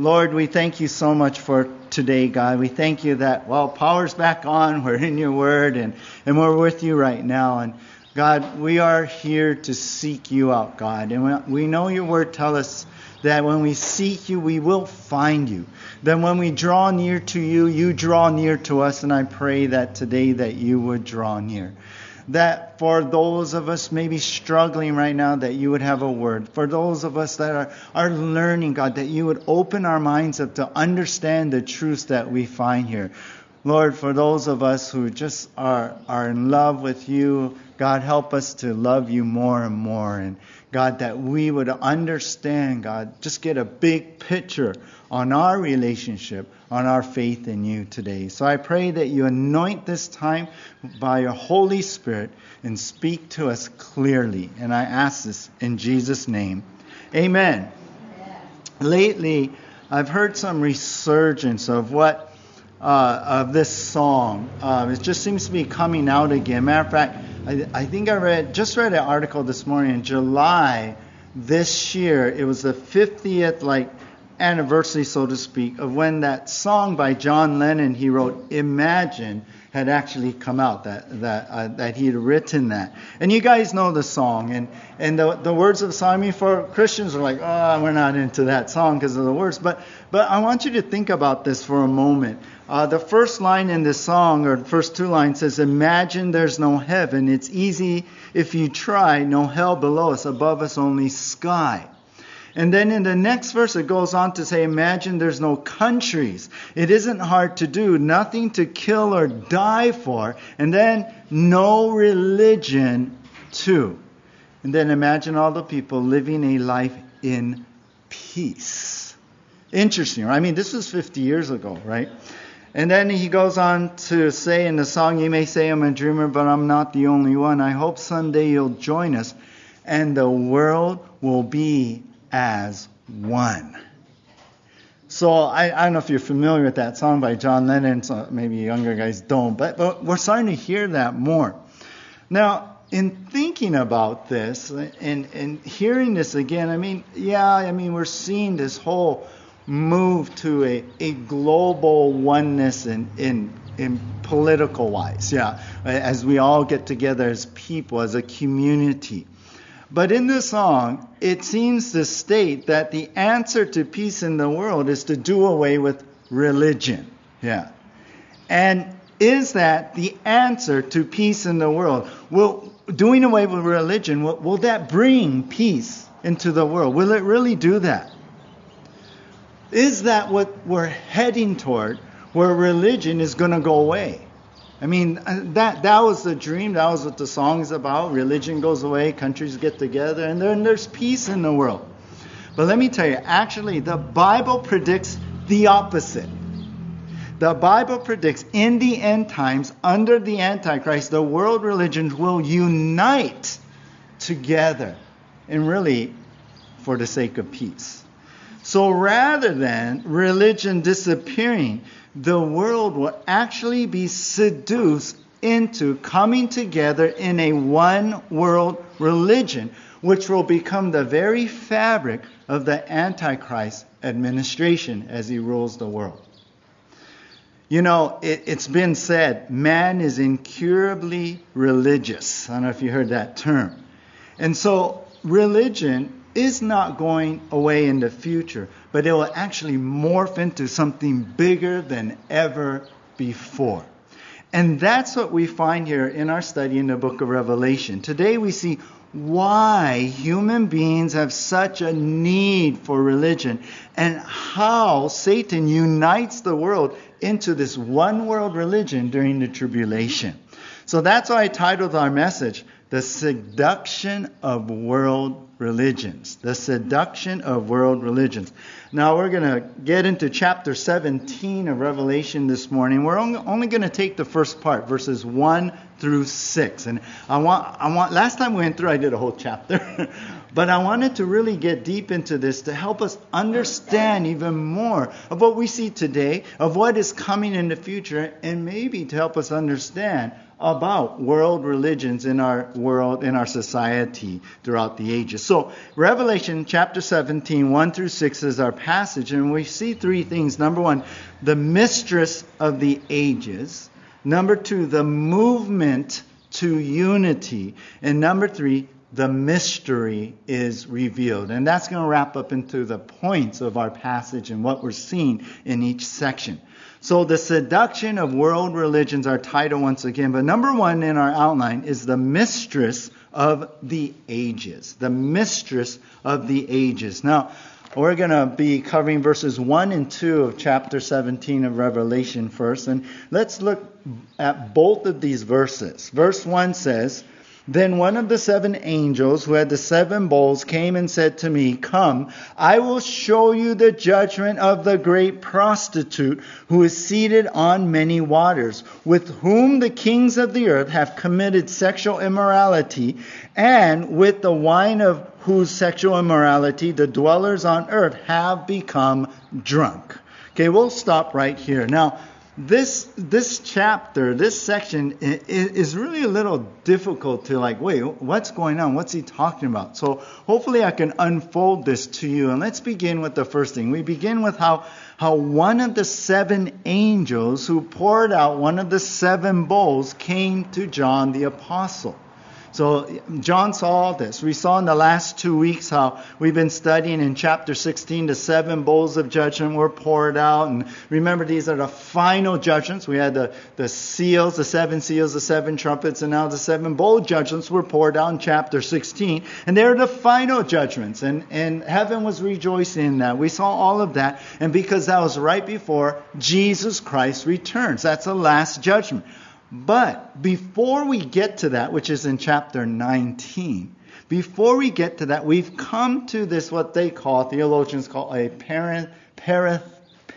Lord, we thank you so much for today, God. We thank you that, well, power's back on. We're in your word and, and we're with you right now. And God, we are here to seek you out, God. And we know your word tell us that when we seek you, we will find you. That when we draw near to you, you draw near to us. And I pray that today that you would draw near that for those of us maybe struggling right now, that you would have a word. For those of us that are, are learning, God, that you would open our minds up to understand the truths that we find here. Lord, for those of us who just are, are in love with you, God, help us to love you more and more. And God, that we would understand, God, just get a big picture on our relationship, on our faith in you today. So I pray that you anoint this time by your Holy Spirit and speak to us clearly. And I ask this in Jesus' name. Amen. Lately, I've heard some resurgence of what uh, of this song. Uh, it just seems to be coming out again. Matter of fact, I, I think I read just read an article this morning in July this year. It was the 50th like anniversary, so to speak, of when that song by John Lennon he wrote, Imagine, had actually come out, that, that, uh, that he had written that. And you guys know the song. And, and the, the words of the song, I mean, for Christians are like, oh, we're not into that song because of the words. But, but I want you to think about this for a moment. Uh, the first line in this song, or the first two lines, says, Imagine there's no heaven. It's easy if you try. No hell below us, above us only sky. And then in the next verse, it goes on to say, Imagine there's no countries. It isn't hard to do, nothing to kill or die for. And then no religion, too. And then imagine all the people living a life in peace. Interesting, right? I mean, this was 50 years ago, right? And then he goes on to say in the song, You may say I'm a dreamer, but I'm not the only one. I hope someday you'll join us and the world will be as one. So I, I, don't know if you're familiar with that song by John Lennon. So maybe younger guys don't, but, but we're starting to hear that more. Now, in thinking about this and, and hearing this again, I mean, yeah, I mean, we're seeing this whole move to a, a global oneness in, in, in political wise, yeah, as we all get together as people, as a community. But in this song, it seems to state that the answer to peace in the world is to do away with religion. Yeah. And is that the answer to peace in the world? Will doing away with religion, will, will that bring peace into the world? Will it really do that? Is that what we're heading toward, where religion is going to go away? I mean, uh, that that was the dream. That was what the song is about. Religion goes away, countries get together, and then there's peace in the world. But let me tell you, actually, the Bible predicts the opposite. The Bible predicts in the end times, under the Antichrist, the world religions will unite together, and really for the sake of peace. So rather than religion disappearing, the world will actually be seduced into coming together in a one world religion, which will become the very fabric of the Antichrist administration as he rules the world. You know, it, has been said man is incurably religious. I don't know if you heard that term. And so religion is not going away in the future, but it will actually morph into something bigger than ever before. And that's what we find here in our study in the book of Revelation. Today we see why human beings have such a need for religion and how Satan unites the world into this one world religion during the tribulation. So that's why I titled our message, The Seduction of World religions, the seduction of world religions. Now we're going to get into chapter 17 of Revelation this morning. We're only going to take the first part, verses 1 through 6. And I want, I want, last time we went through, I did a whole chapter. but I wanted to really get deep into this to help us understand even more of what we see today, of what is coming in the future, and maybe to help us understand about world religions in our world, in our society throughout the ages. So, Revelation chapter 17, 1 through 6 is our passage, and we see three things. Number one, the mistress of the ages. Number two, the movement to unity. And number three, the mystery is revealed. And that's going to wrap up into the points of our passage and what we're seeing in each section. So, the seduction of world religions, our title once again. But number one in our outline is the mistress of the ages. The mistress of the ages. Now, we're going to be covering verses 1 and 2 of chapter 17 of Revelation first. And let's look at both of these verses. Verse 1 says, then one of the seven angels who had the seven bowls came and said to me, Come, I will show you the judgment of the great prostitute who is seated on many waters, with whom the kings of the earth have committed sexual immorality, and with the wine of whose sexual immorality the dwellers on earth have become drunk. Okay, we'll stop right here. Now, this this chapter, this section is really a little difficult to like, wait, what's going on? What's he talking about? So hopefully I can unfold this to you. And let's begin with the first thing. We begin with how how one of the seven angels who poured out one of the seven bowls came to John the apostle. So John saw this. We saw in the last two weeks how we've been studying in chapter 16 the seven bowls of judgment were poured out. And remember, these are the final judgments. We had the, the seals, the seven seals, the seven trumpets, and now the seven bowl judgments were poured out in chapter 16. And they're the final judgments. And, and heaven was rejoicing in that. We saw all of that. And because that was right before Jesus Christ returns, that's the last judgment. But before we get to that, which is in chapter 19, before we get to that, we've come to this, what they call, theologians call a parent, parath,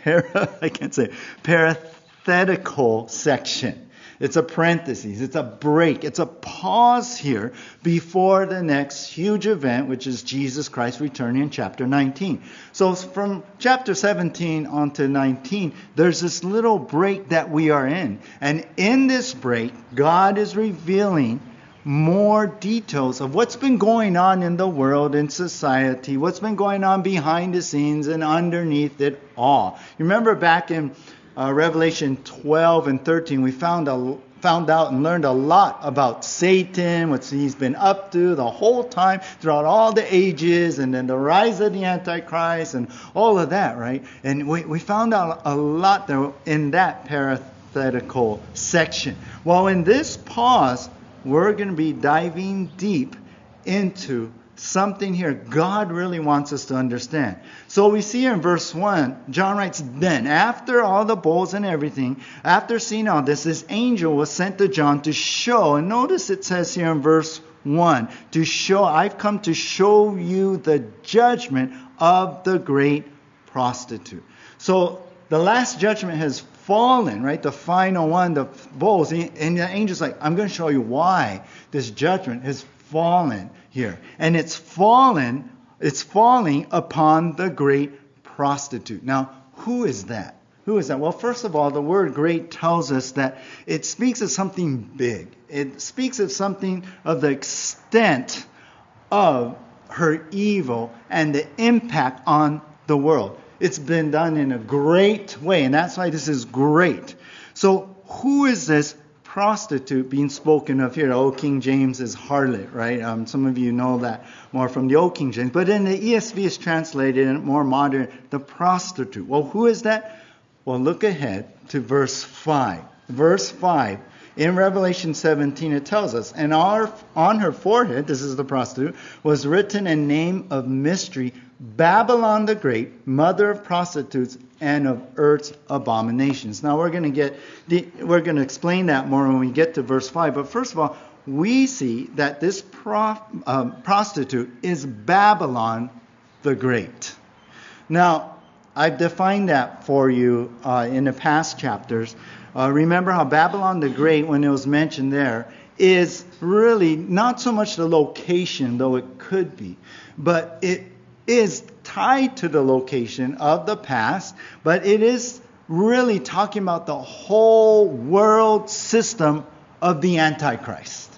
para, I can't say, parenthetical section. It's a parenthesis, it's a break, it's a pause here before the next huge event, which is Jesus Christ returning in chapter 19. So from chapter 17 on to 19, there's this little break that we are in. And in this break, God is revealing more details of what's been going on in the world and society, what's been going on behind the scenes and underneath it all. You remember back in uh, Revelation 12 and 13, we found a, found out and learned a lot about Satan, what he's been up to the whole time throughout all the ages, and then the rise of the Antichrist and all of that, right? And we, we found out a lot there in that parenthetical section. Well, in this pause, we're going to be diving deep into something here God really wants us to understand. So we see in verse 1, John writes, Then, after all the bowls and everything, after seeing all this, this angel was sent to John to show, and notice it says here in verse 1, to show, I've come to show you the judgment of the great prostitute. So the last judgment has fallen, right? The final one, the bowls. And the angel's like, I'm going to show you why this judgment has fallen here. And it's fallen, it's falling upon the great prostitute. Now, who is that? Who is that? Well, first of all, the word great tells us that it speaks of something big. It speaks of something of the extent of her evil and the impact on the world. It's been done in a great way, and that's why this is great. So, who is this prostitute being spoken of here. Old King James is harlot, right? Um, some of you know that more from the Old King James. But in the ESV is translated in more modern, the prostitute. Well, who is that? Well, look ahead to verse 5. Verse 5. In Revelation 17, it tells us, and on her forehead, this is the prostitute, was written a name of mystery Babylon the Great, mother of prostitutes and of earth's abominations. Now we're going to get the, we're going to explain that more when we get to verse 5. But first of all, we see that this prof, um, prostitute is Babylon the Great. Now, I've defined that for you uh, in the past chapters. Uh, remember how Babylon the Great, when it was mentioned there, is really not so much the location, though it could be, but it is tied to the location of the past, but it is really talking about the whole world system of the Antichrist.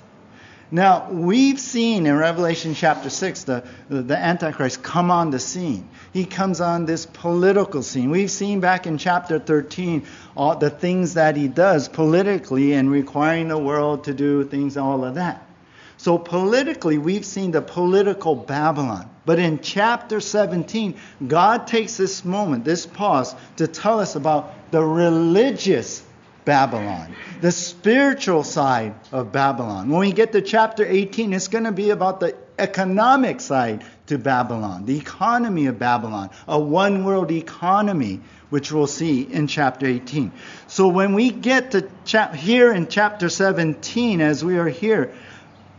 Now, we've seen in Revelation chapter 6 the, the Antichrist come on the scene. He comes on this political scene. We've seen back in chapter 13 all the things that he does politically and requiring the world to do things, all of that. So, politically, we've seen the political Babylon. But in chapter 17, God takes this moment, this pause, to tell us about the religious Babylon, the spiritual side of Babylon. When we get to chapter 18, it's going to be about the economic side to Babylon, the economy of Babylon, a one world economy, which we'll see in chapter 18. So when we get to chap- here in chapter 17, as we are here,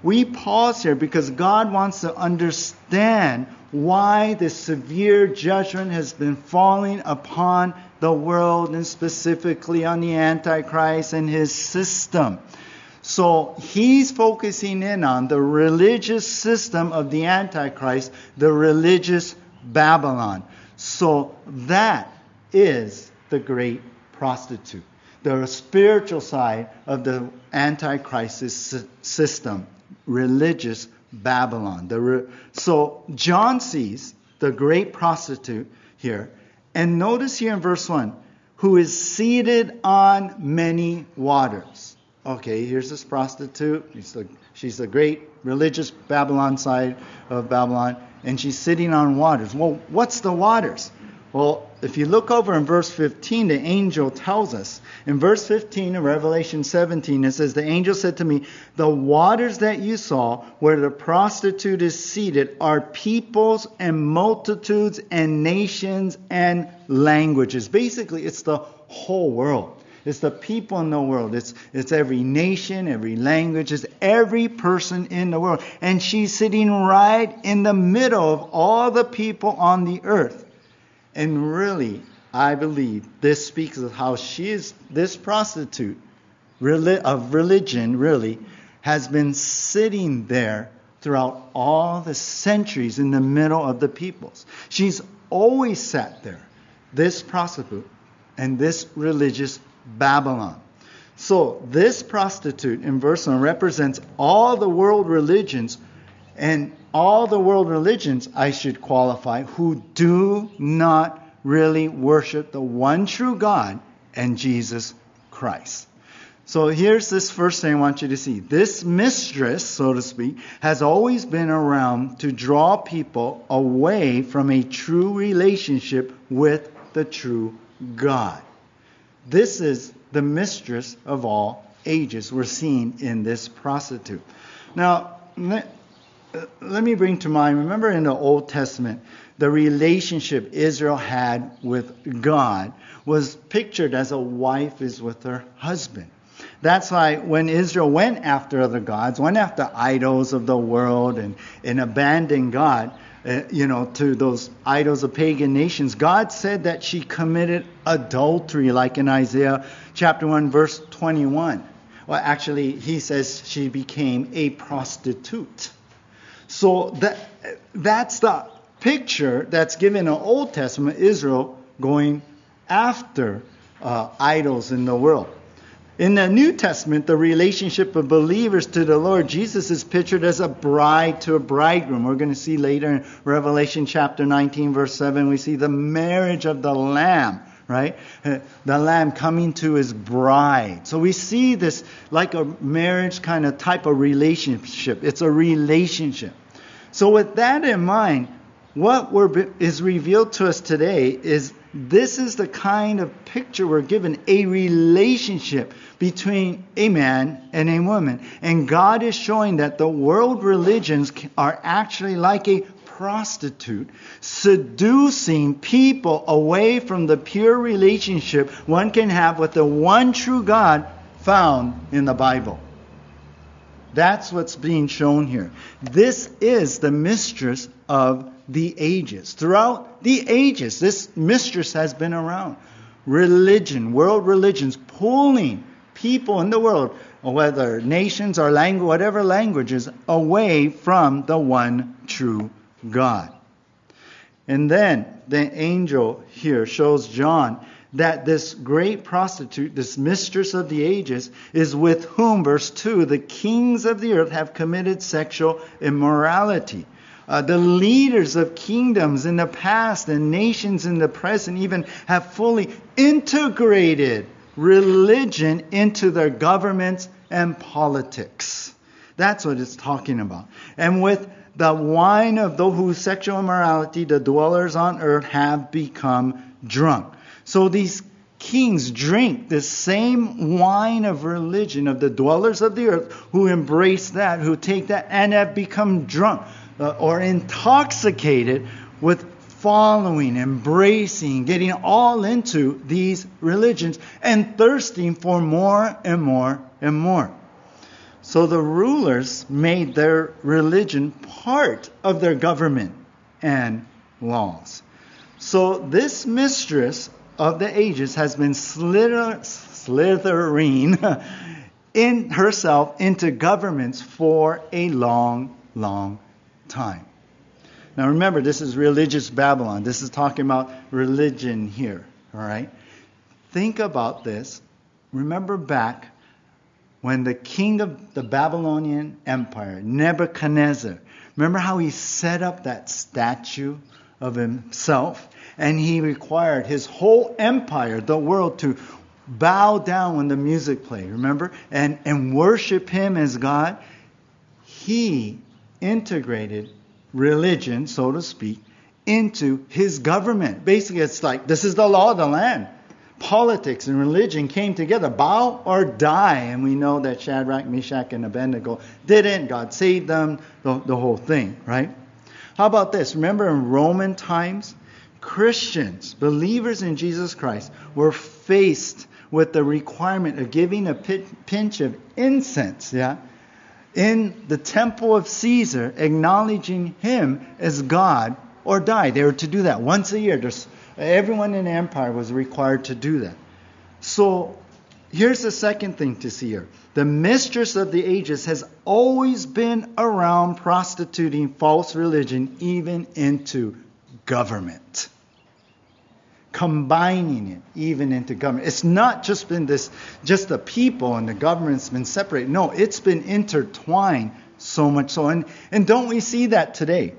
we pause here because God wants to understand why this severe judgment has been falling upon the world and specifically on the Antichrist and his system. So he's focusing in on the religious system of the Antichrist, the religious Babylon. So that is the great prostitute, the spiritual side of the Antichrist system, religious Babylon. Re- so John sees the great prostitute here and notice here in verse 1 who is seated on many waters. Okay, here's this prostitute. She's the, she's the great religious Babylon side of Babylon, and she's sitting on waters. Well, what's the waters? Well, if you look over in verse 15, the angel tells us. In verse 15 of Revelation 17, it says, The angel said to me, The waters that you saw where the prostitute is seated are peoples and multitudes and nations and languages. Basically, it's the whole world. It's the people in the world. It's, it's every nation, every language, it's every person in the world. And she's sitting right in the middle of all the people on the earth. And really, I believe this speaks of how she is, this prostitute of religion, really, has been sitting there throughout all the centuries in the middle of the peoples. She's always sat there, this prostitute and this religious Babylon. So, this prostitute in verse 1 represents all the world religions and all the world religions, I should qualify, who do not really worship the one true God and Jesus Christ. So here's this first thing I want you to see. This mistress, so to speak, has always been around to draw people away from a true relationship with the true God. This is the mistress of all ages we're seeing in this prostitute. Now, let me bring to mind, remember in the Old Testament, the relationship Israel had with God was pictured as a wife is with her husband. That's why when Israel went after other gods, went after idols of the world and, and abandoned God, uh, you know, to those idols of pagan nations, God said that she committed adultery, like in Isaiah chapter 1, verse 21. Well, actually, he says she became a prostitute. So that that's the picture that's given in the Old Testament Israel going after uh, idols in the world. In the New Testament, the relationship of believers to the Lord Jesus is pictured as a bride to a bridegroom. We're going to see later in Revelation chapter 19, verse 7, we see the marriage of the Lamb, right? Uh, the Lamb coming to his bride. So we see this like a marriage kind of type of relationship. It's a relationship. So, with that in mind, what is revealed to us today is this is the kind of picture we're given a relationship between a man and a woman. And God is showing that the world religions are actually like a prostitute, seducing people away from the pure relationship one can have with the one true God found in the Bible. That's what's being shown here. This is the mistress of the ages. Throughout the ages, this mistress has been around. Religion, world religions, pulling people in the world, whether nations or language, whatever languages, away from the one true God. And then the angel here shows John that this great prostitute, this mistress of the ages, is with whom, verse 2, the kings of the earth have committed sexual immorality. Uh, the leaders of kingdoms in the past and nations in the present even have fully integrated religion into their governments and politics. That's what it's talking about. And with the wine of those whose sexual immorality the dwellers on earth have become drunk. So these kings drink the same wine of religion of the dwellers of the earth who embrace that, who take that, and have become drunk uh, or intoxicated with following, embracing, getting all into these religions and thirsting for more and more and more. So the rulers made their religion part of their government and laws. So this mistress of the ages has been slither, slithering in herself into governments for a long, long time. Now remember, this is religious Babylon. This is talking about religion here. All right? Think about this. Remember back when the king of the Babylonian Empire, Nebuchadnezzar, remember how he set up that statue of himself? And he required his whole empire, the world, to bow down when the music played, remember? And, and worship him as God. He integrated religion, so to speak, into his government. Basically, it's like this is the law of the land politics and religion came together, bow or die. And we know that Shadrach, Meshach, and Abednego didn't. God saved them, the, the whole thing, right? How about this? Remember in Roman times, Christians, believers in Jesus Christ, were faced with the requirement of giving a pinch of incense, yeah, in the temple of Caesar, acknowledging him as God, or die. They were to do that once a year. Everyone in the empire was required to do that. So here's the second thing to see here. The mistress of the ages has always been around prostituting false religion even into government. Combining it even into government. It's not just been this, just the people and the government's been separated. No, it's been intertwined so much so. And, and don't we see that today?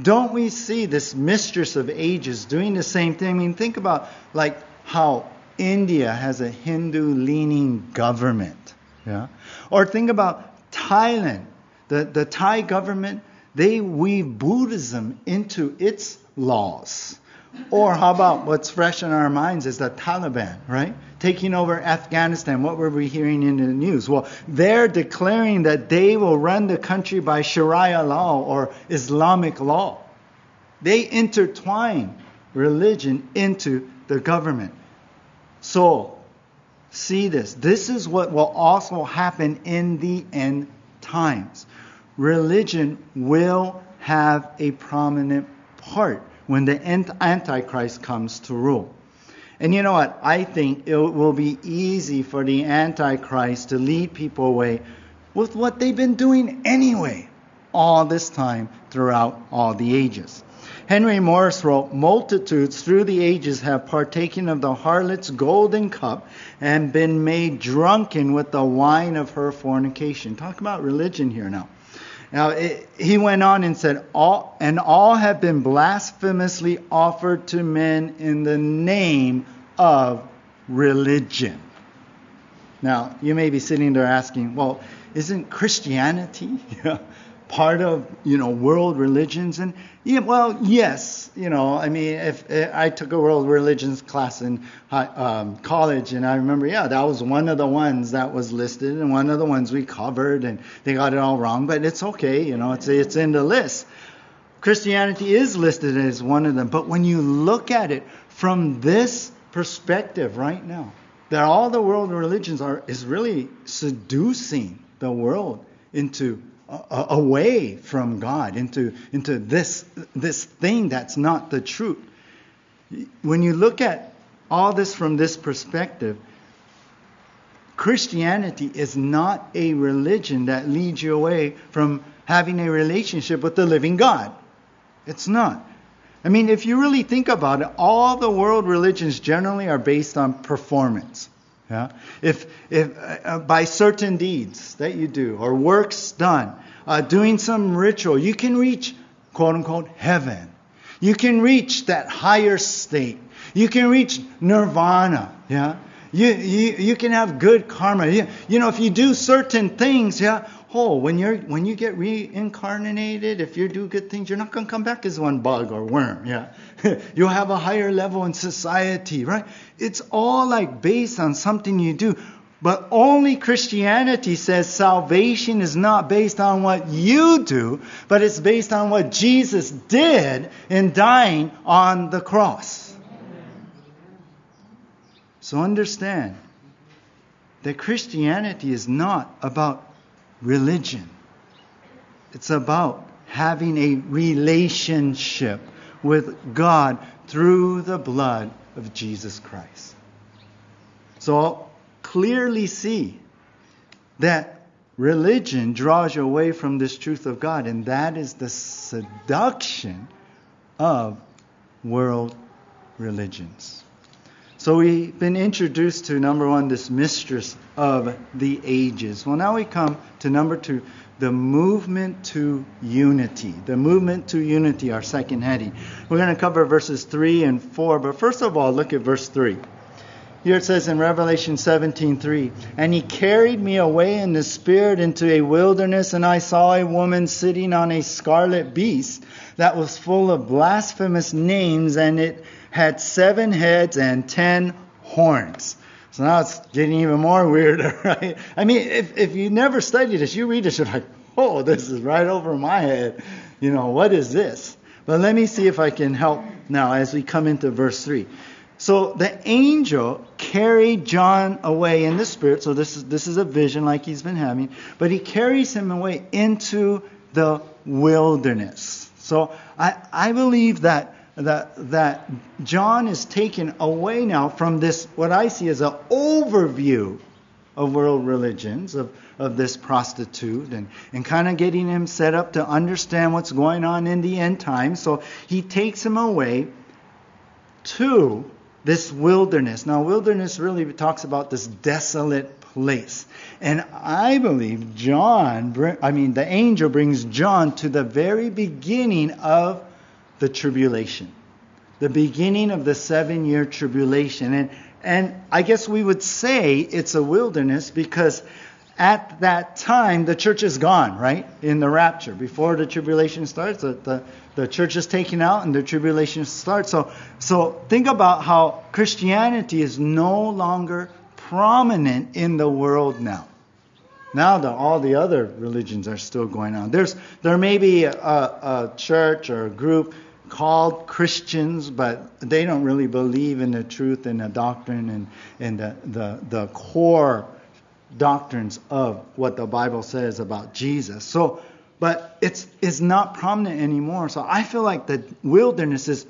Don't we see this mistress of ages doing the same thing? I mean, think about like how India has a Hindu leaning government. Yeah? Or think about Thailand. The, the Thai government, they weave Buddhism into its laws. Or how about what's fresh in our minds is the Taliban, right? Taking over Afghanistan. What were we hearing in the news? Well, they're declaring that they will run the country by Sharia law or Islamic law. They intertwine religion into the government. So, see this. This is what will also happen in the end times. Religion will have a prominent part when the Antichrist comes to rule. And you know what? I think it will be easy for the Antichrist to lead people away with what they've been doing anyway, all this time throughout all the ages. Henry Morris wrote, Multitudes through the ages have partaken of the harlot's golden cup and been made drunken with the wine of her fornication. Talk about religion here now. Now, it, he went on and said, all, And all have been blasphemously offered to men in the name of religion. Now, you may be sitting there asking, Well, isn't Christianity part of you know world religions and yeah well yes you know i mean if, if i took a world religions class in high, um, college and i remember yeah that was one of the ones that was listed and one of the ones we covered and they got it all wrong but it's okay you know it's it's in the list. Christianity is listed as one of them but when you look at it from this perspective right now that all the world religions are is really seducing the world into away from God, into, into this, this thing that's not the truth. When you look at all this from this perspective, Christianity is not a religion that leads you away from having a relationship with the living God. It's not. I mean, if you really think about it, all the world religions generally are based on performance. Yeah? If, if uh, by certain deeds that you do or works done, uh, doing some ritual, you can reach quote unquote heaven. You can reach that higher state. You can reach nirvana. Yeah. You, you, you can have good karma. You, you know, if you do certain things, yeah, oh, when you're when you get reincarnated, if you do good things, you're not gonna come back as one bug or worm. Yeah. You'll have a higher level in society, right? It's all like based on something you do. But only Christianity says salvation is not based on what you do, but it's based on what Jesus did in dying on the cross. So understand that Christianity is not about religion, it's about having a relationship with God through the blood of Jesus Christ. So clearly see that religion draws you away from this truth of God, and that is the seduction of world religions. So we've been introduced to number one, this mistress of the ages. Well, now we come to number two, the movement to unity. The movement to unity, our second heading. We're going to cover verses 3 and 4, but first of all, look at verse 3. Here it says in Revelation 17:3, "And he carried me away in the spirit into a wilderness, and I saw a woman sitting on a scarlet beast that was full of blasphemous names, and it had seven heads and ten horns." So now it's getting even more weirder, right? I mean, if, if you never studied this, you read this, you're like, oh, this is right over my head. You know, what is this? But let me see if I can help now as we come into verse 3. So the angel carried John away in the spirit. So this is this is a vision like he's been having, but he carries him away into the wilderness. So I, I believe that that, that John is taken away now from this, what I see as an overview of world religions, of, of this prostitute, and, and kind of getting him set up to understand what's going on in the end time. So he takes him away to this wilderness. Now, wilderness really talks about this desolate place. And I believe John, I mean, the angel brings John to the very beginning of the tribulation, the beginning of the seven year tribulation. And, and I guess we would say it's a wilderness because at that time the church is gone, right? In the rapture. Before the tribulation starts, the, the, the church is taken out and the tribulation starts. So, so think about how Christianity is no longer prominent in the world now. Now that all the other religions are still going on. There's, there may be a, a church or a group called Christians, but they don't really believe in the truth and the doctrine and, and the, the, the core doctrines of what the Bible says about Jesus. So, but it's, it's not prominent anymore. So I feel like the wilderness is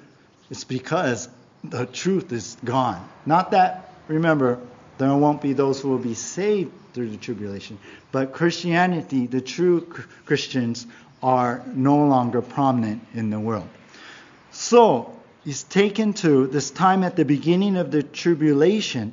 it's because the truth is gone. Not that, remember, there won't be those who will be saved through the tribulation, but Christianity, the true Christians, are no longer prominent in the world. So he's taken to this time at the beginning of the tribulation.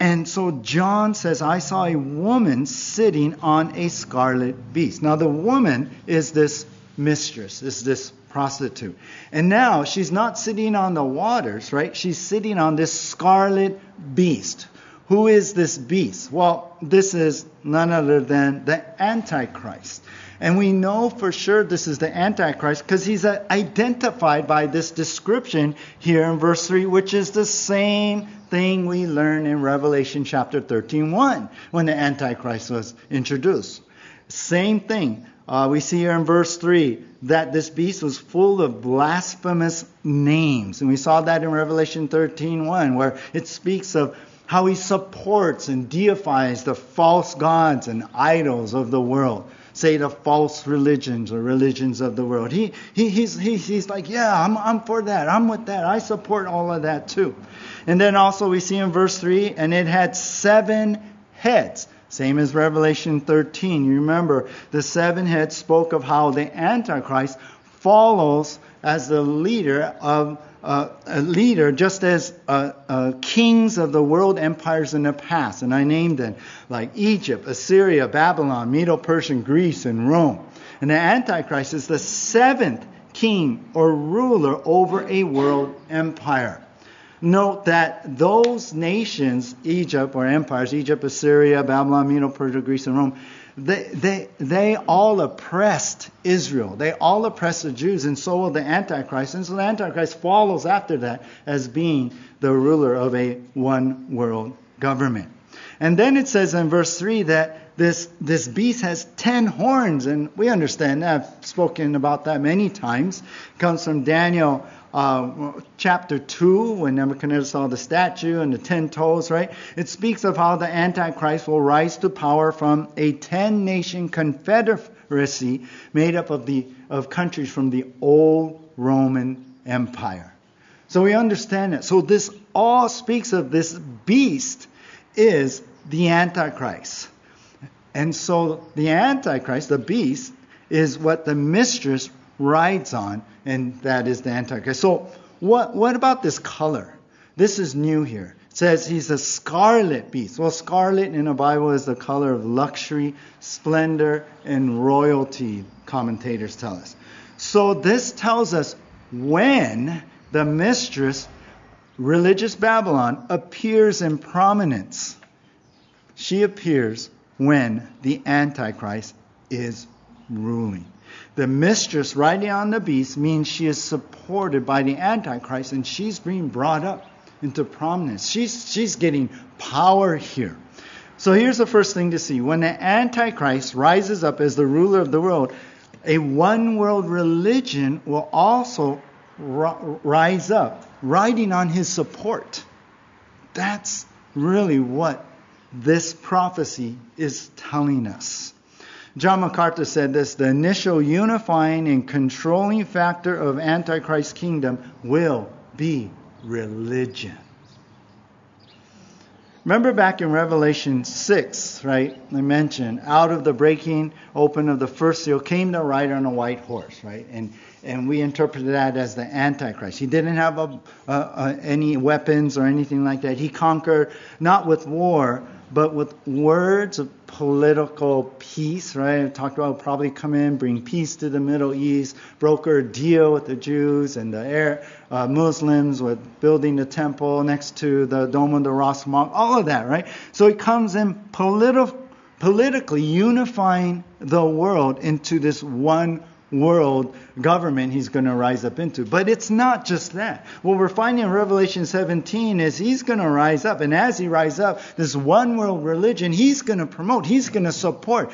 And so John says, I saw a woman sitting on a scarlet beast. Now, the woman is this mistress, is this prostitute. And now she's not sitting on the waters, right? She's sitting on this scarlet beast. Who is this beast? Well, this is none other than the Antichrist. And we know for sure this is the Antichrist because he's uh, identified by this description here in verse 3, which is the same thing we learn in Revelation chapter 13 1 when the Antichrist was introduced. Same thing. Uh, we see here in verse 3 that this beast was full of blasphemous names. And we saw that in Revelation 13 1, where it speaks of how he supports and deifies the false gods and idols of the world say the false religions or religions of the world. He, he, he's, he, he's like, yeah, I'm, I'm for that. I'm with that. I support all of that too. And then also we see in verse 3, and it had seven heads. Same as Revelation 13. You remember the seven heads spoke of how the Antichrist follows as the leader of uh, a leader, just as uh, uh, kings of the world empires in the past, and I named them like Egypt, Assyria, Babylon, Medo-Persian, Greece, and Rome. And the Antichrist is the seventh king or ruler over a world empire. Note that those nations, Egypt or empires, Egypt, Assyria, Babylon, Medo, Persia, Greece, and Rome, they, they, they all oppressed Israel. They all oppressed the Jews, and so will the Antichrist. And so the Antichrist follows after that as being the ruler of a one world government. And then it says in verse 3 that this, this beast has ten horns, and we understand. I've spoken about that many times. It comes from Daniel uh, chapter 2, when Nebuchadnezzar saw the statue and the ten toes, right? It speaks of how the Antichrist will rise to power from a ten nation confederacy made up of, the, of countries from the old Roman Empire. So we understand that. So this all speaks of this beast is the Antichrist. And so the Antichrist, the beast, is what the mistress rides on, and that is the Antichrist. So, what, what about this color? This is new here. It says he's a scarlet beast. Well, scarlet in the Bible is the color of luxury, splendor, and royalty, commentators tell us. So, this tells us when the mistress, religious Babylon, appears in prominence. She appears when the Antichrist is ruling. The mistress riding on the beast means she is supported by the Antichrist and she's being brought up into prominence. She's, she's getting power here. So here's the first thing to see. When the Antichrist rises up as the ruler of the world, a one world religion will also rise up, riding on his support. That's really what this prophecy is telling us. John MacArthur said this the initial unifying and controlling factor of Antichrist's kingdom will be religion. Remember back in Revelation 6, right? I mentioned, out of the breaking open of the first seal came the rider on a white horse, right? And and we interpreted that as the Antichrist. He didn't have a, a, a, any weapons or anything like that. He conquered not with war, but with words of political peace, right? I talked about probably come in, bring peace to the Middle East, broker a deal with the Jews and the uh, Muslims with building the temple next to the Dome of the Ras all of that, right? So he comes in politi- politically unifying the world into this one world government he's going to rise up into. But it's not just that. What we're finding in Revelation 17 is he's going to rise up, and as he rises up, this one world religion he's going to promote, he's going to support.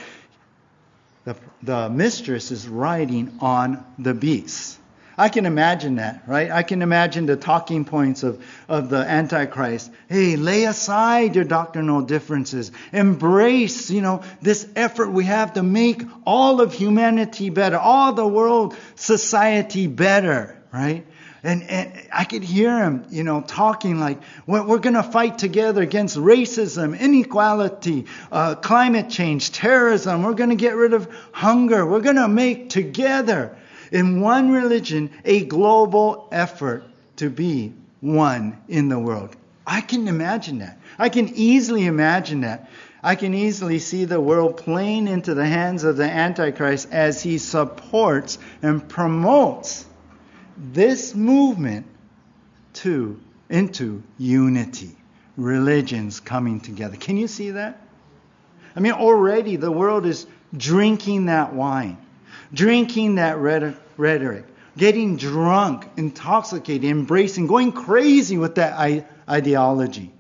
The, the mistress is riding on the beast. I can imagine that, right? I can imagine the talking points of, of the Antichrist. Hey, lay aside your doctrinal differences. Embrace, you know, this effort we have to make all of humanity better, all the world society better, right? And, and I could hear him, you know, talking like, we're, we're going to fight together against racism, inequality, uh, climate change, terrorism. We're going to get rid of hunger. We're going to make together in one religion a global effort to be one in the world. I can imagine that. I can easily imagine that. I can easily see the world playing into the hands of the Antichrist as he supports and promotes this movement to into unity, religions coming together. Can you see that? I mean, already the world is drinking that wine, drinking that rhetoric, getting drunk, intoxicated, embracing, going crazy with that ideology.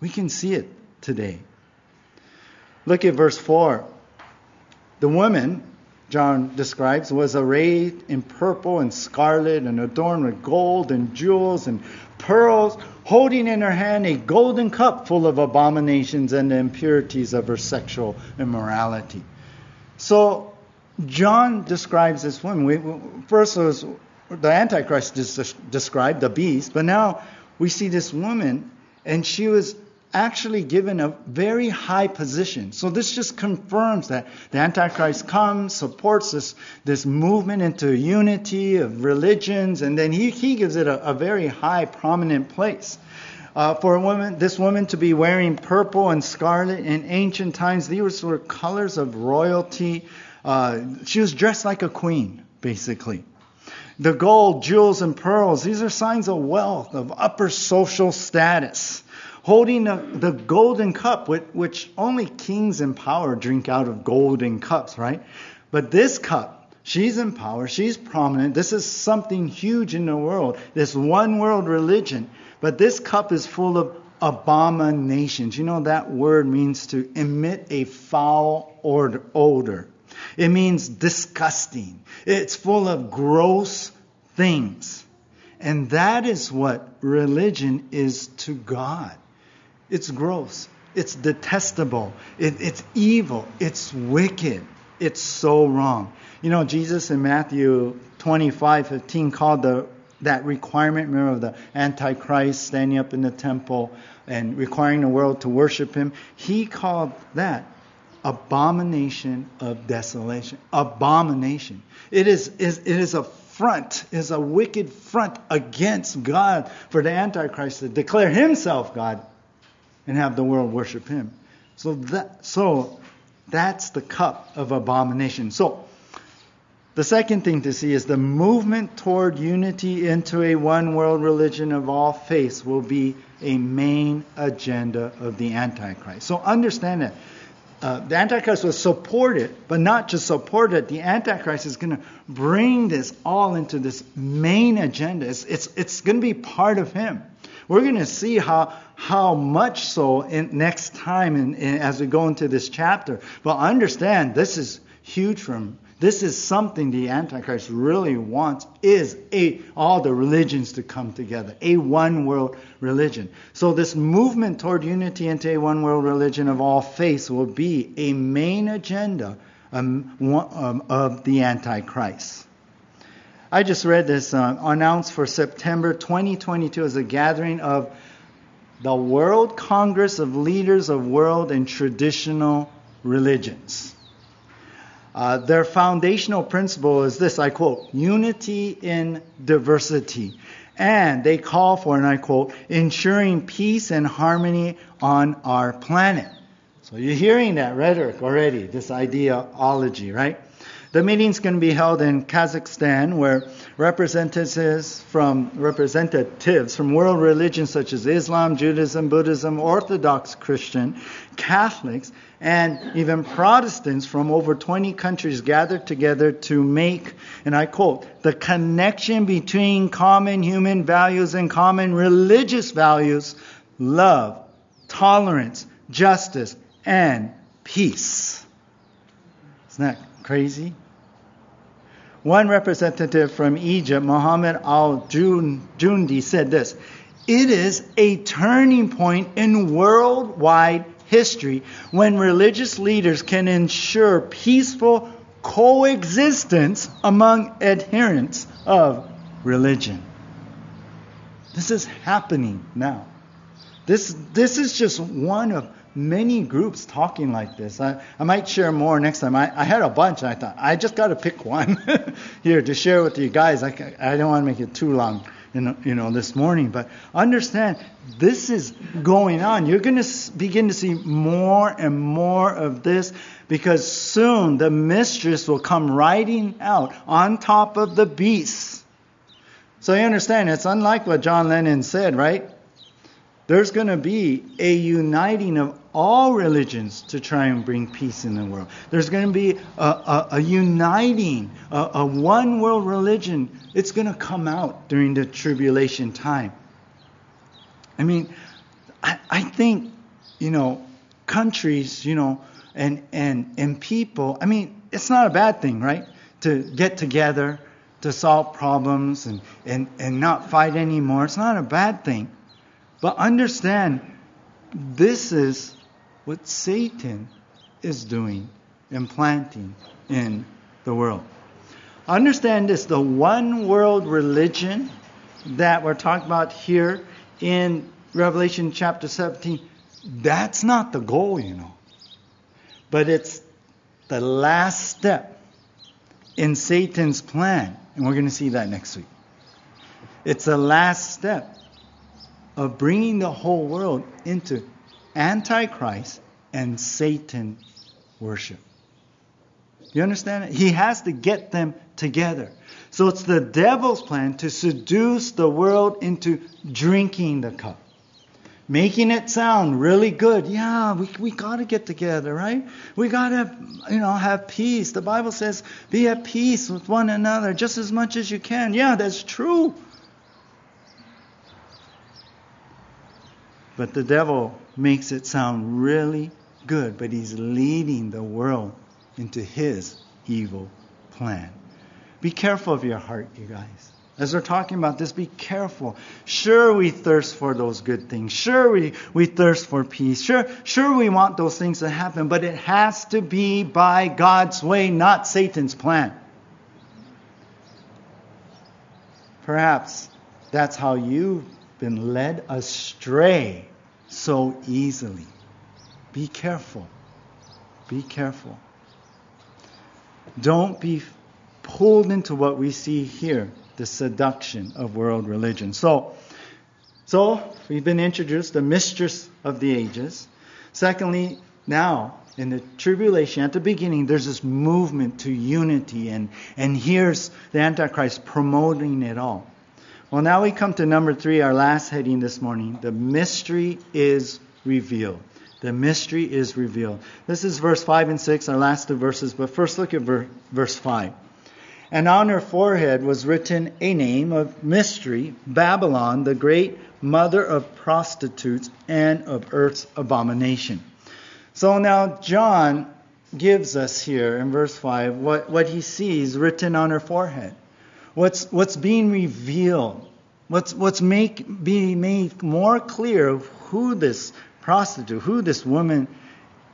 We can see it today. Look at verse 4. The woman, John describes, was arrayed in purple and scarlet and adorned with gold and jewels and pearls, holding in her hand a golden cup full of abominations and the impurities of her sexual immorality. So John describes this woman. We, first was the Antichrist described, the beast, but now we see this woman, and she was actually given a very high position. So this just confirms that the Antichrist comes, supports this, this movement into unity of religions, and then he, he gives it a, a very high, prominent place. Uh, for a woman, this woman to be wearing purple and scarlet in ancient times, these were colors of royalty. Uh, she was dressed like a queen, basically. The gold, jewels, and pearls, these are signs of wealth, of upper social status holding the, the golden cup, which only kings in power drink out of golden cups, right? But this cup, she's in power, she's prominent. This is something huge in the world, this one world religion. But this cup is full of abominations. You know, that word means to emit a foul odor. It means disgusting. It's full of gross things. And that is what religion is to God. It's gross. It's detestable. It, it's evil. It's wicked. It's so wrong. You know, Jesus in Matthew 25, 15 called the that requirement, remember, of the Antichrist standing up in the temple and requiring the world to worship him. He called that abomination of desolation. Abomination. It is, is, it is a front, is a wicked front against God for the Antichrist to declare himself God and have the world worship him. So that so that's the cup of abomination. So the second thing to see is the movement toward unity into a one world religion of all faiths will be a main agenda of the Antichrist. So understand that. Uh, the Antichrist will support it, but not just support it. The Antichrist is going to bring this all into this main agenda. It's, it's, it's going to be part of him. We're going to see how, how much so in, next time in, in, as we go into this chapter. But understand, this is huge from this is something the Antichrist really wants is a all the religions to come together, a one world religion. So this movement toward unity into a one world religion of all faiths will be a main agenda um, um, of the Antichrist. I just read this uh, announced for September 2022 as a gathering of the World Congress of Leaders of World and Traditional Religions. Uh, their foundational principle is this I quote, unity in diversity. And they call for, and I quote, ensuring peace and harmony on our planet. So you're hearing that rhetoric already, this ideology, right? The meeting's going to be held in Kazakhstan, where representatives from representatives from world religions such as Islam, Judaism, Buddhism, Orthodox Christian, Catholics, and even Protestants from over 20 countries gathered together to make, and I quote, the connection between common human values and common religious values, love, tolerance, justice, and peace. Isn't that crazy? One representative from Egypt, Mohammed al Jundi, said this It is a turning point in worldwide history when religious leaders can ensure peaceful coexistence among adherents of religion. This is happening now. This, this is just one of many groups talking like this. I, I might share more next time. I, I had a bunch. I thought I just got to pick one here to share with you guys. I, I don't want to make it too long, you you know, this morning. But understand, this is going on. You're going to begin to see more and more of this because soon the mistress will come riding out on top of the beast. So you understand, it's unlike what John Lennon said, right? There's going to be a uniting of all religions to try and bring peace in the world. There's going to be a, a, a uniting, a, a one world religion. It's going to come out during the tribulation time. I mean, I, I think, you know, countries, you know, and, and, and people, I mean, it's not a bad thing, right? To get together, to solve problems and, and, and not fight anymore. It's not a bad thing. But understand, this is what Satan is doing, implanting in the world. Understand this the one world religion that we're talking about here in Revelation chapter 17, That's not the goal, you know. But it's the last step in Satan's plan. And we're going to see that next week. It's the last step of bringing the whole world into Antichrist and Satan worship. You understand? He has to get them together. So it's the devil's plan to seduce the world into drinking the cup. Making it sound really good. Yeah, we, we got to get together, right? We got to, you know, have peace. The Bible says, be at peace with one another just as much as you can. Yeah, that's true. But the devil makes it sound really good, but he's leading the world into his evil plan. Be careful of your heart, you guys. As we're talking about this, be careful. Sure, we thirst for those good things. Sure, we, we thirst for peace. Sure, sure, we want those things to happen, but it has to be by God's way, not Satan's plan. Perhaps that's how you've been led astray so easily. Be careful. Be careful. Don't be pulled into what we see here the seduction of world religion. So, so we've been introduced the mistress of the ages. Secondly, now in the tribulation at the beginning there's this movement to unity and and here's the antichrist promoting it all well now we come to number three our last heading this morning the mystery is revealed the mystery is revealed this is verse 5 and 6 our last two verses but first look at verse 5 and on her forehead was written a name of mystery Babylon, the great mother of prostitutes and of earth's abomination. So now John gives us here in verse 5 what, what he sees written on her forehead. What's, what's being revealed. What's, what's make, being made more clear of who this prostitute, who this woman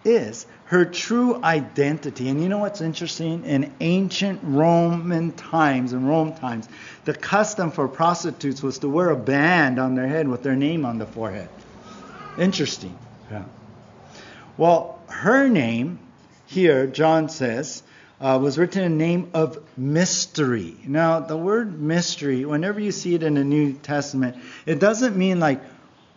is her true identity. And you know what's interesting? In ancient Roman times, in Rome times, the custom for prostitutes was to wear a band on their head with their name on the forehead. Interesting. Yeah. Well, her name here, John says, uh, was written in the name of mystery. Now, the word mystery, whenever you see it in the New Testament, it doesn't mean like,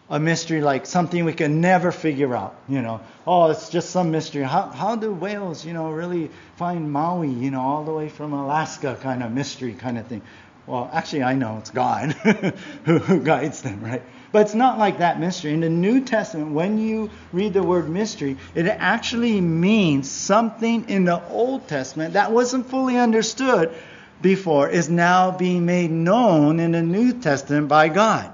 a mystery like something we can never figure out. You know, oh, it's just some mystery. How how do whales, you know, really find Maui? You know, all the way from Alaska, kind of mystery kind of thing. Well, actually, I know it's God who, who guides them, right? But it's not like that mystery. In the New Testament, when you read the word mystery, it actually means something in the Old Testament that wasn't fully understood before is now being made known in the New Testament by God.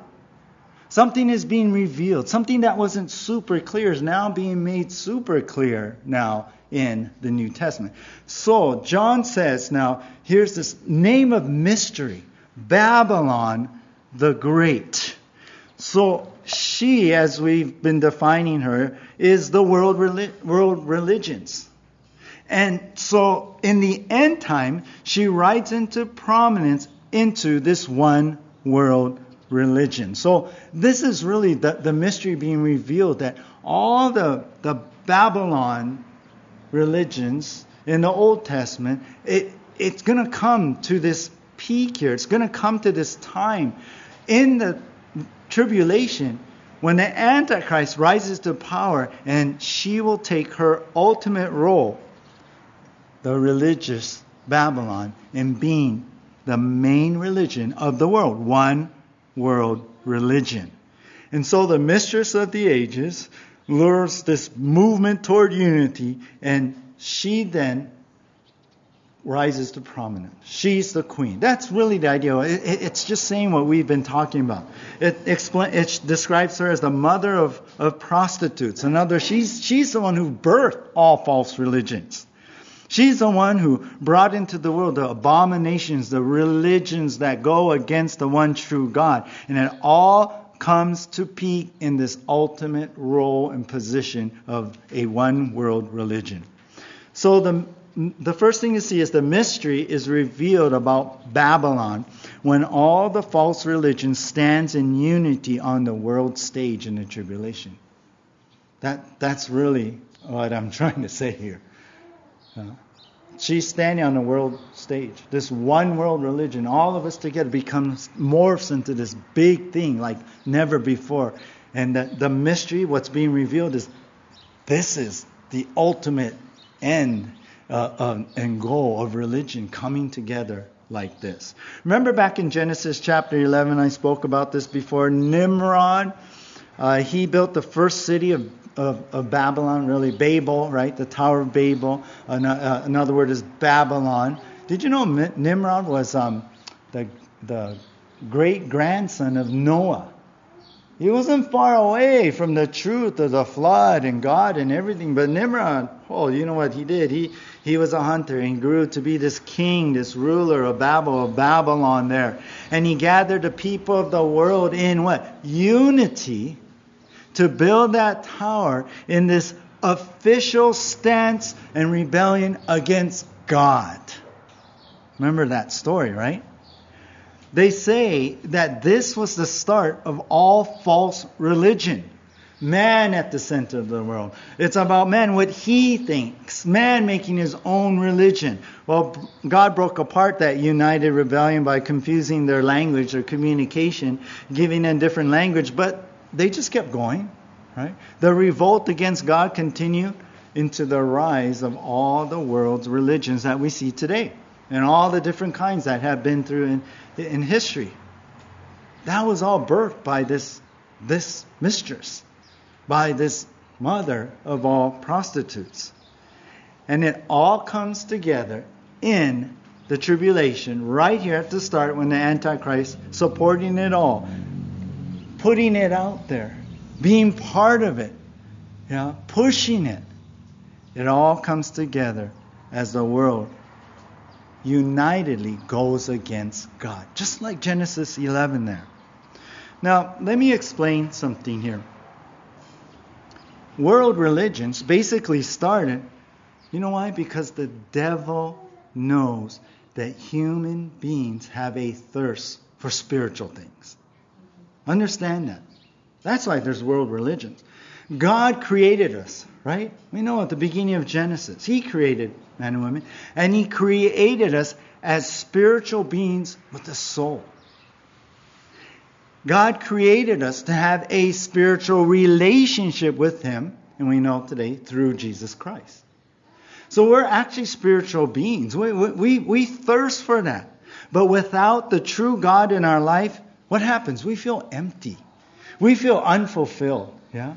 Something is being revealed. Something that wasn't super clear is now being made super clear now in the New Testament. So, John says now, here's this name of mystery Babylon the Great. So, she, as we've been defining her, is the world, world religions. And so, in the end time, she rides into prominence into this one world religion. So this is really the, the mystery being revealed that all the, the Babylon religions in the Old Testament, it, it's going to come to this peak here. It's going to come to this time in the tribulation when the Antichrist rises to power and she will take her ultimate role, the religious Babylon, in being the main religion of the world, one world religion. And so the mistress of the ages lures this movement toward unity, and she then rises to prominence. She's the queen. That's really the idea. it's just saying what we've been talking about. It, explain, it describes her as the mother of, of prostitutes. In other words, she's, she's the one who birthed all false religions. She's the one who brought into the world the abominations, the religions that go against the one true God. And it all comes to peak in this ultimate role and position of a one world religion. So the the first thing you see is the mystery is revealed about Babylon when all the false religion stands in unity on the world stage in the tribulation. That, that's really what I'm trying to say here. Uh, she's standing on the world stage. This one world religion, all of us together, becomes morphs into this big thing like never before. And the, the mystery, what's being revealed, is this is the ultimate end uh, um, and goal of religion coming together like this. Remember back in Genesis chapter 11, I spoke about this before. Nimrod, uh, he built the first city of, of, of, Babylon, really, Babel, right? The Tower of Babel. Uh, another word is Babylon. Did you know Nimrod was um, the, the great grandson of Noah? He wasn't far away from the truth of the flood and God and everything. But Nimrod, oh, you know what he did? He he was a hunter and grew to be this king, this ruler of Babel, of Babylon there. And he gathered the people of the world in what? Unity to build that tower in this official stance and rebellion against God. Remember that story, right? They say that this was the start of all false religion. Man at the center of the world. It's about man, what he thinks. Man making his own religion. Well, God broke apart that united rebellion by confusing their language, their communication, giving them different language, but they just kept going. Right? The revolt against God continued into the rise of all the world's religions that we see today and all the different kinds that have been through in, in history. That was all birthed by this, this mistress, by this mother of all prostitutes. And it all comes together in the tribulation, right here at the start when the Antichrist supporting it all, putting it out there, being part of it, yeah, pushing it. It all comes together as the world unitedly goes against God, just like Genesis 11 there. Now, let me explain something here. World religions basically started, you know why? Because the devil knows that human beings have a thirst for spiritual things. Understand that. That's why there's world religions. God created us, right? We know at the beginning of Genesis, He created men and women, and He created us as spiritual beings with a soul. God created us to have a spiritual relationship with Him, and we know today through Jesus Christ. So we're actually spiritual beings. We, we, we thirst for that. But without the true God in our life, what happens? We feel empty. We feel unfulfilled. Yeah?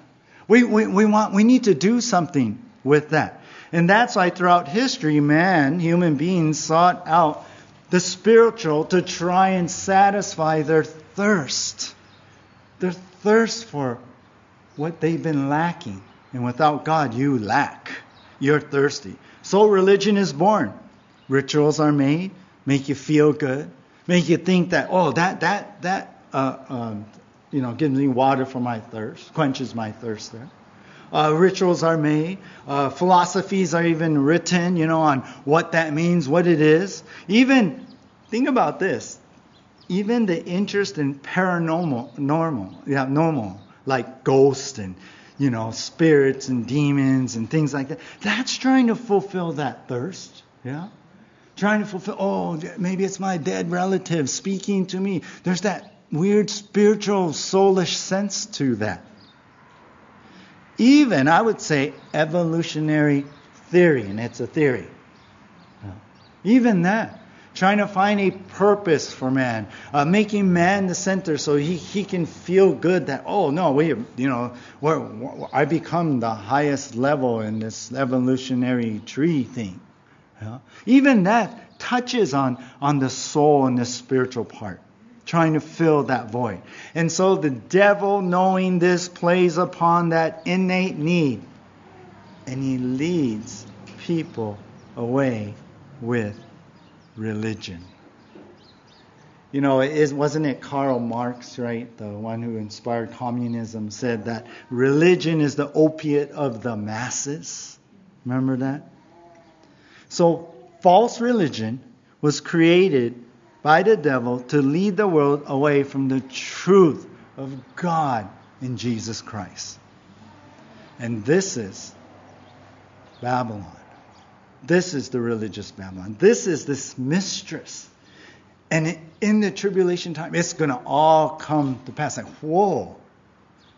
We, we, we, want, we need to do something with that. And that's why throughout history, man, human beings, sought out the spiritual to try and satisfy their thirst. Their thirst for what they've been lacking. And without God, you lack. You're thirsty. So religion is born. Rituals are made, make you feel good, make you think that, oh, that, that, that uh, um, you know, gives me water for my thirst, quenches my thirst there. Uh, rituals are made. Uh, philosophies are even written, you know, on what that means, what it is. Even, think about this. Even the interest in paranormal, normal, yeah, normal, like ghosts and, you know, spirits and demons and things like that. That's trying to fulfill that thirst, yeah. Trying to fulfill. Oh, maybe it's my dead relative speaking to me. There's that weird spiritual, soulish sense to that. Even, I would say, evolutionary theory, and it's a theory. Even that, trying to find a purpose for man, uh, making man the center so he, he can feel good that, oh, no, we, you know, we're, I become the highest level in this evolutionary tree thing. Even that touches on, on the soul and the spiritual part trying to fill that void. And so the devil, knowing this, plays upon that innate need and he leads people away with religion. You know, it wasn't it Karl Marx, right, the one who inspired communism, said that religion is the opiate of the masses? Remember that? So, false religion was created by the devil to lead the world away from the truth of God in Jesus Christ. And this is Babylon. This is the religious Babylon. This is this mistress. And in the tribulation time, it's going to all come to pass. Like, whoa,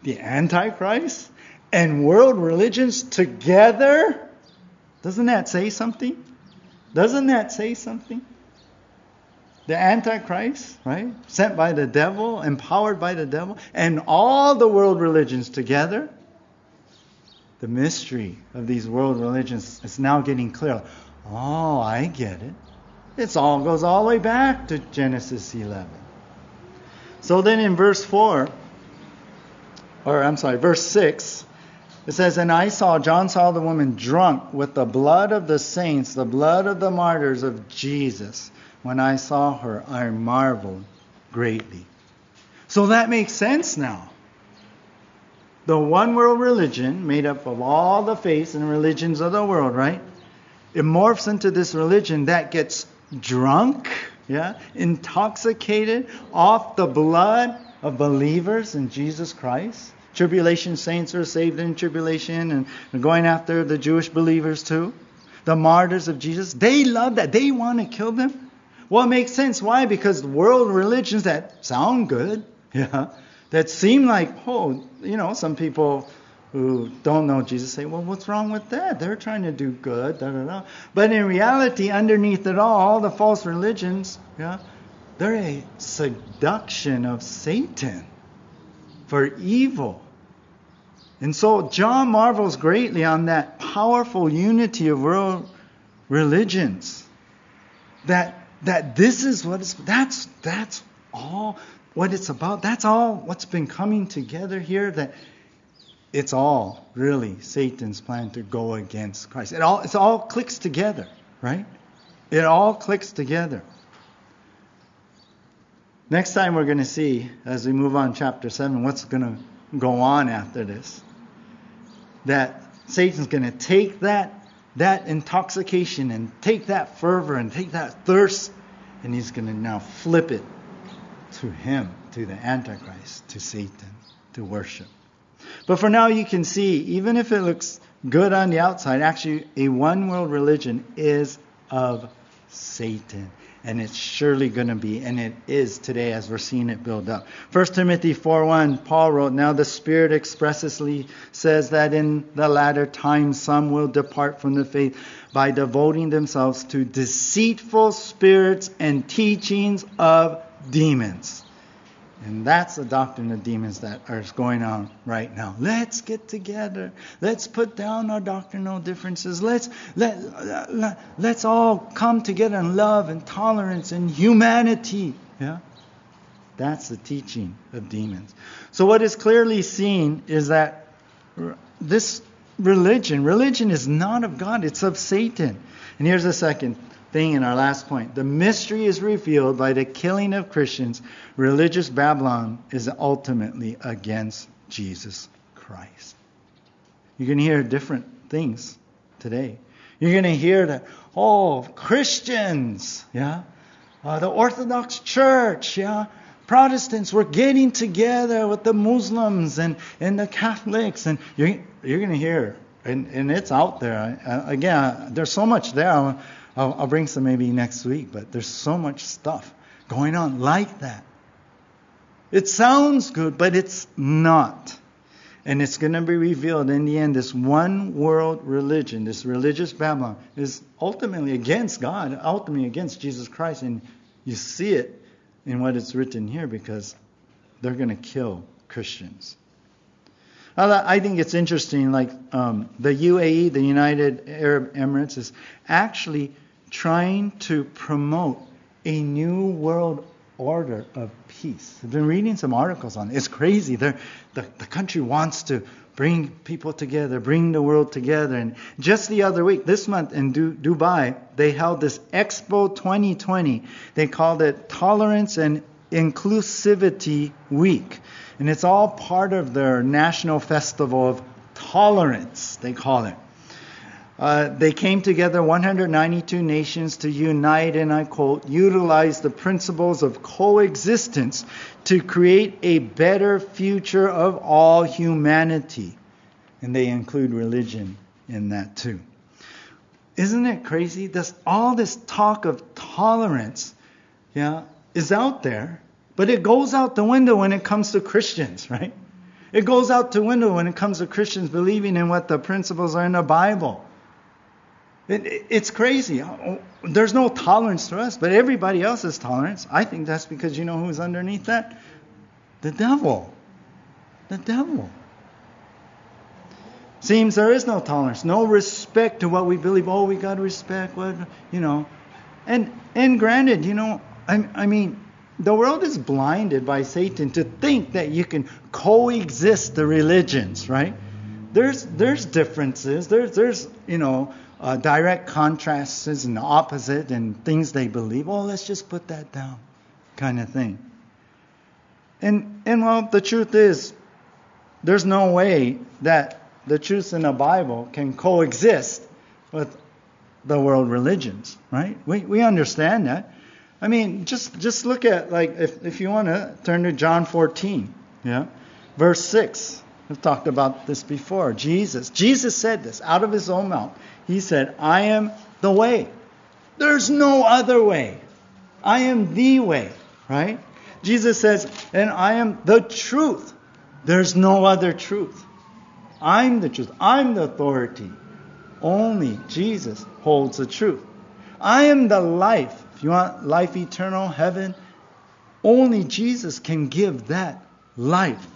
the Antichrist and world religions together? Doesn't that say something? Doesn't that say something? The Antichrist, right? Sent by the devil, empowered by the devil, and all the world religions together. The mystery of these world religions is now getting clear. Oh, I get it. It all goes all the way back to Genesis 11. So then in verse 4, or I'm sorry, verse 6, it says, And I saw, John saw the woman drunk with the blood of the saints, the blood of the martyrs of Jesus. When I saw her, I marveled greatly. So that makes sense now. The one world religion, made up of all the faiths and religions of the world, right? It morphs into this religion that gets drunk, yeah, intoxicated off the blood of believers in Jesus Christ. Tribulation saints are saved in tribulation and going after the Jewish believers too. The martyrs of Jesus, they love that. They want to kill them. Well, it makes sense. Why? Because world religions that sound good, yeah, that seem like, oh, you know, some people who don't know Jesus say, well, what's wrong with that? They're trying to do good, da da da. But in reality, underneath it all, all the false religions, yeah, they're a seduction of Satan for evil. And so John marvels greatly on that powerful unity of world religions. That that this is what it's that's that's all what it's about. That's all what's been coming together here that it's all really Satan's plan to go against Christ. It all it all clicks together, right? It all clicks together. Next time we're going to see as we move on chapter 7 what's going to go on after this that Satan's going to take that that intoxication and take that fervor and take that thirst and he's going to now flip it to him, to the Antichrist, to Satan, to worship. But for now, you can see, even if it looks good on the outside, actually, a one world religion is of Satan and it's surely going to be, and it is today as we're seeing it build up. 1 Timothy 4.1, Paul wrote, Now the Spirit expressly says that in the latter times some will depart from the faith by devoting themselves to deceitful spirits and teachings of demons and that's the doctrine of demons that is going on right now. Let's get together. Let's put down our doctrinal differences. Let's let, let let's all come together in love and tolerance and humanity. Yeah? That's the teaching of demons. So what is clearly seen is that this religion, religion is not of God, it's of Satan. And here's the second thing in our last point. The mystery is revealed by the killing of Christians. Religious Babylon is ultimately against Jesus Christ. You can hear different things today. You're going to hear that, oh, Christians, yeah, uh, the Orthodox Church, yeah, Protestants we're getting together with the Muslims and, and the Catholics, and you're, you're going to hear, and, and it's out there. Uh, again, there's so much there. I'll, I'll bring some maybe next week, but there's so much stuff going on like that. It sounds good, but it's not. And it's going to be revealed in the end. This one world religion, this religious Babylon, is ultimately against God, ultimately against Jesus Christ. And you see it in what it's written here because they're going to kill Christians. I think it's interesting, like um, the UAE, the United Arab Emirates, is actually trying to promote a new world order of peace. I've been reading some articles on it. It's crazy. the, the country wants to bring people together, bring the world together. And just the other week, this month in du- Dubai, they held this Expo 2020. They called it Tolerance and Inclusivity Week. And it's all part of their national festival of tolerance, they call it. Uh, they came together, 192 nations, to unite, and I quote, utilize the principles of coexistence to create a better future of all humanity. And they include religion in that too. Isn't it crazy? This all this talk of tolerance, yeah, is out there, but it goes out the window when it comes to Christians, right? It goes out the window when it comes to Christians believing in what the principles are in the Bible. It, it, it's crazy. There's no tolerance to us, but everybody else tolerance. I think that's because you know who's underneath that? The devil. The devil. Seems there is no tolerance, no respect to what we believe. Oh, we got to respect what, you know. And and granted, you know, I, I mean, the world is blinded by Satan to think that you can coexist the religions, right? There's there's differences. There's there's you know uh, direct contrasts and opposite and things they believe. Oh, let's just put that down, kind of thing. And and well, the truth is, there's no way that the truth in the Bible can coexist with the world religions, right? We we understand that. I mean, just just look at like if if you want to turn to John 14, yeah, verse 6. We've talked about this before. Jesus, Jesus said this out of his own mouth. He said, "I am the way. There's no other way. I am the way." Right? Jesus says, "And I am the truth. There's no other truth. I'm the truth. I'm the authority. Only Jesus holds the truth. I am the life. If you want life eternal, heaven, only Jesus can give that life.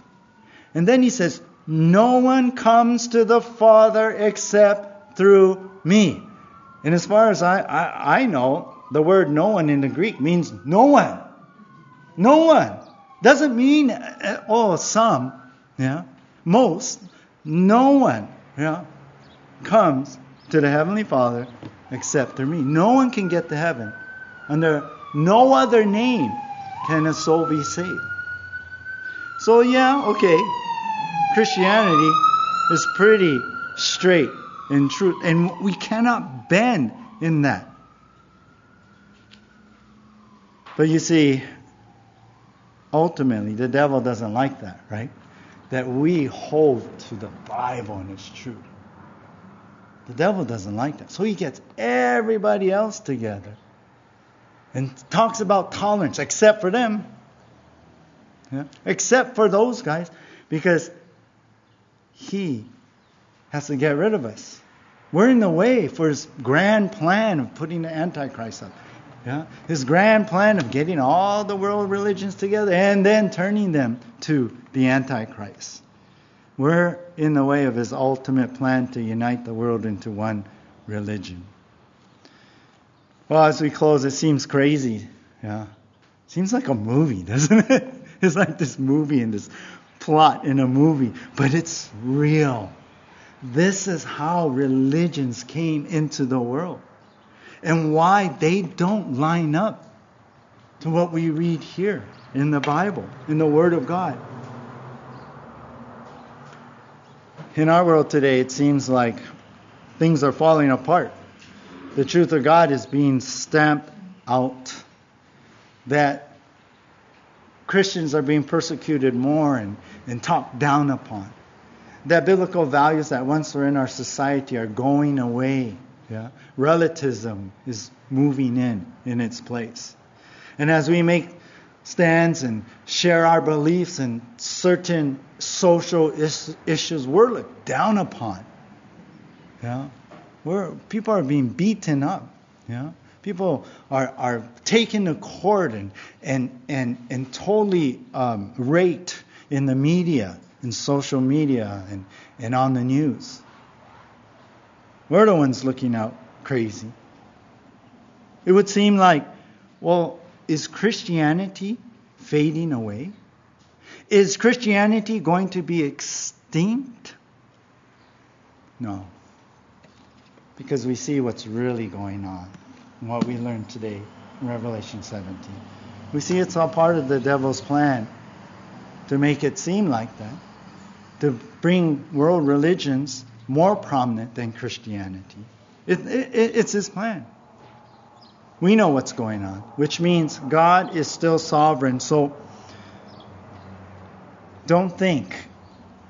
And then he says, No one comes to the Father except through me. And as far as I, I, I know, the word no one in the Greek means no one. No one. Doesn't mean, oh, some, yeah, most. No one, yeah, comes to the Heavenly Father except through me. No one can get to heaven under no other name can a soul be saved. So, yeah, okay, Christianity is pretty straight in truth, and we cannot bend in that. But you see, ultimately, the devil doesn't like that, right? That we hold to the Bible and its truth. The devil doesn't like that. So he gets everybody else together and talks about tolerance, except for them. Yeah? Except for those guys, because he has to get rid of us. We're in the way for his grand plan of putting the Antichrist up. Yeah? His grand plan of getting all the world religions together and then turning them to the Antichrist. We're in the way of his ultimate plan to unite the world into one religion. Well, as we close, it seems crazy. Yeah. Seems like a movie, doesn't it? It's like this movie and this plot in a movie, but it's real. This is how religions came into the world and why they don't line up to what we read here in the Bible, in the Word of God. In our world today, it seems like things are falling apart the truth of God is being stamped out. That Christians are being persecuted more and, and talked down upon. That biblical values that once were in our society are going away. Yeah? Relativism is moving in in its place. And as we make stands and share our beliefs and certain social is- issues, we're looked down upon. Yeah? Where people are being beaten up. Yeah? People are, are taken to court and, and, and, and totally um, raped in the media, in social media, and, and on the news. We're the ones looking out crazy. It would seem like, well, is Christianity fading away? Is Christianity going to be extinct? No because we see what's really going on what we learned today in Revelation 17. We see it's all part of the devil's plan to make it seem like that, to bring world religions more prominent than Christianity. It, it, it's his plan. We know what's going on, which means God is still sovereign. So don't think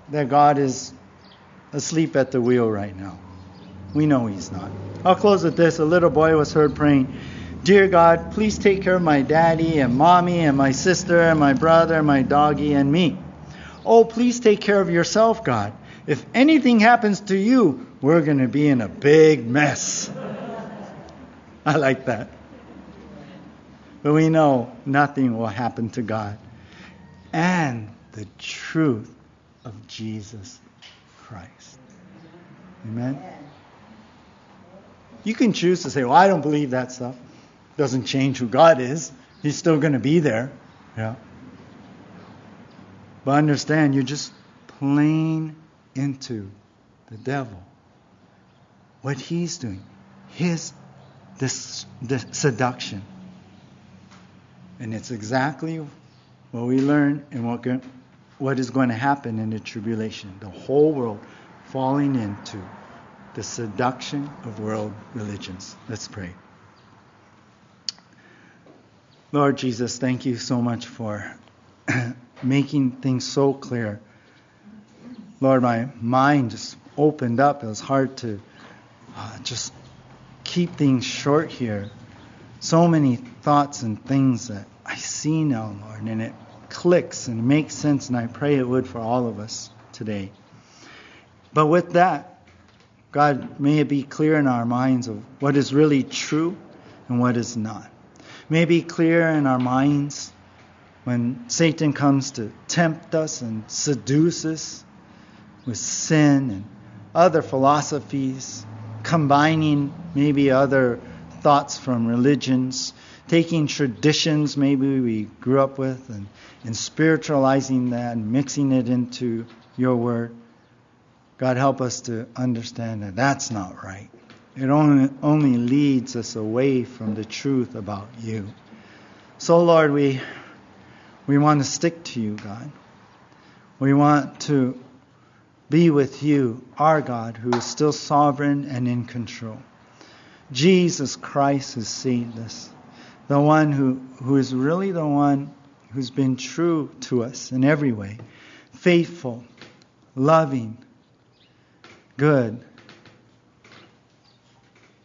that God is asleep at the wheel right now. We know he's not. I'll close with this. A little boy was heard praying, Dear God, please take care of my daddy and mommy and my sister and my brother and my doggy and me. Oh, please take care of yourself, God. If anything happens to you, we're going to be in a big mess. I like that. But we know nothing will happen to God. And the truth of Jesus Christ. Amen? You can choose to say, well, I don't believe that stuff. Doesn't change who God is. He's still going to be there. Yeah. But understand, you're just playing into the devil. What he's doing, his this, this seduction. And it's exactly what we learn and what, what is going to happen in the tribulation. The whole world falling into the seduction of world religions. Let's pray. Lord Jesus, thank you so much for making things so clear. Lord, my mind just opened up. It was hard to uh, just keep things short here. So many thoughts and things that I see now, Lord, and it clicks and makes sense, and I pray it would for all of us today. But with that, God, may it be clear in our minds of what is really true and what is not. May it be clear in our minds when Satan comes to tempt us and seduce us with sin and other philosophies, combining maybe other thoughts from religions, taking traditions maybe we grew up with and, and spiritualizing that and mixing it into your word. God, help us to understand that that's not right. It only, only leads us away from the truth about you. So, Lord, we we want to stick to you, God. We want to be with you, our God, who is still sovereign and in control. Jesus Christ has saved us, the one who, who is really the one who's been true to us in every way, faithful, loving, good,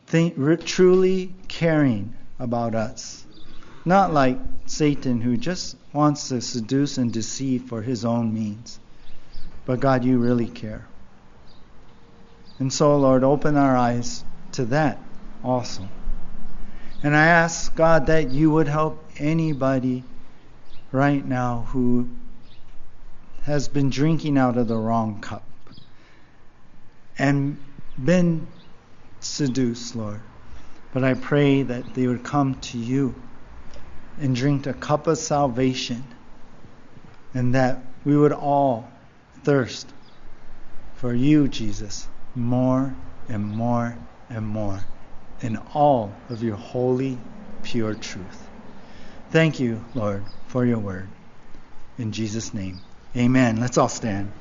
think, truly caring about us. Not like Satan, who just wants to seduce and deceive for his own means. But God, you really care. And so, Lord, open our eyes to that also. And I ask, God, that you would help anybody right now who has been drinking out of the wrong cup and been seduced, Lord. But I pray that they would come to you and drink a cup of salvation, and that we would all thirst for you, Jesus, more and more and more in all of your holy, pure truth. Thank you, Lord, for your word. In Jesus' name, amen. Let's all stand.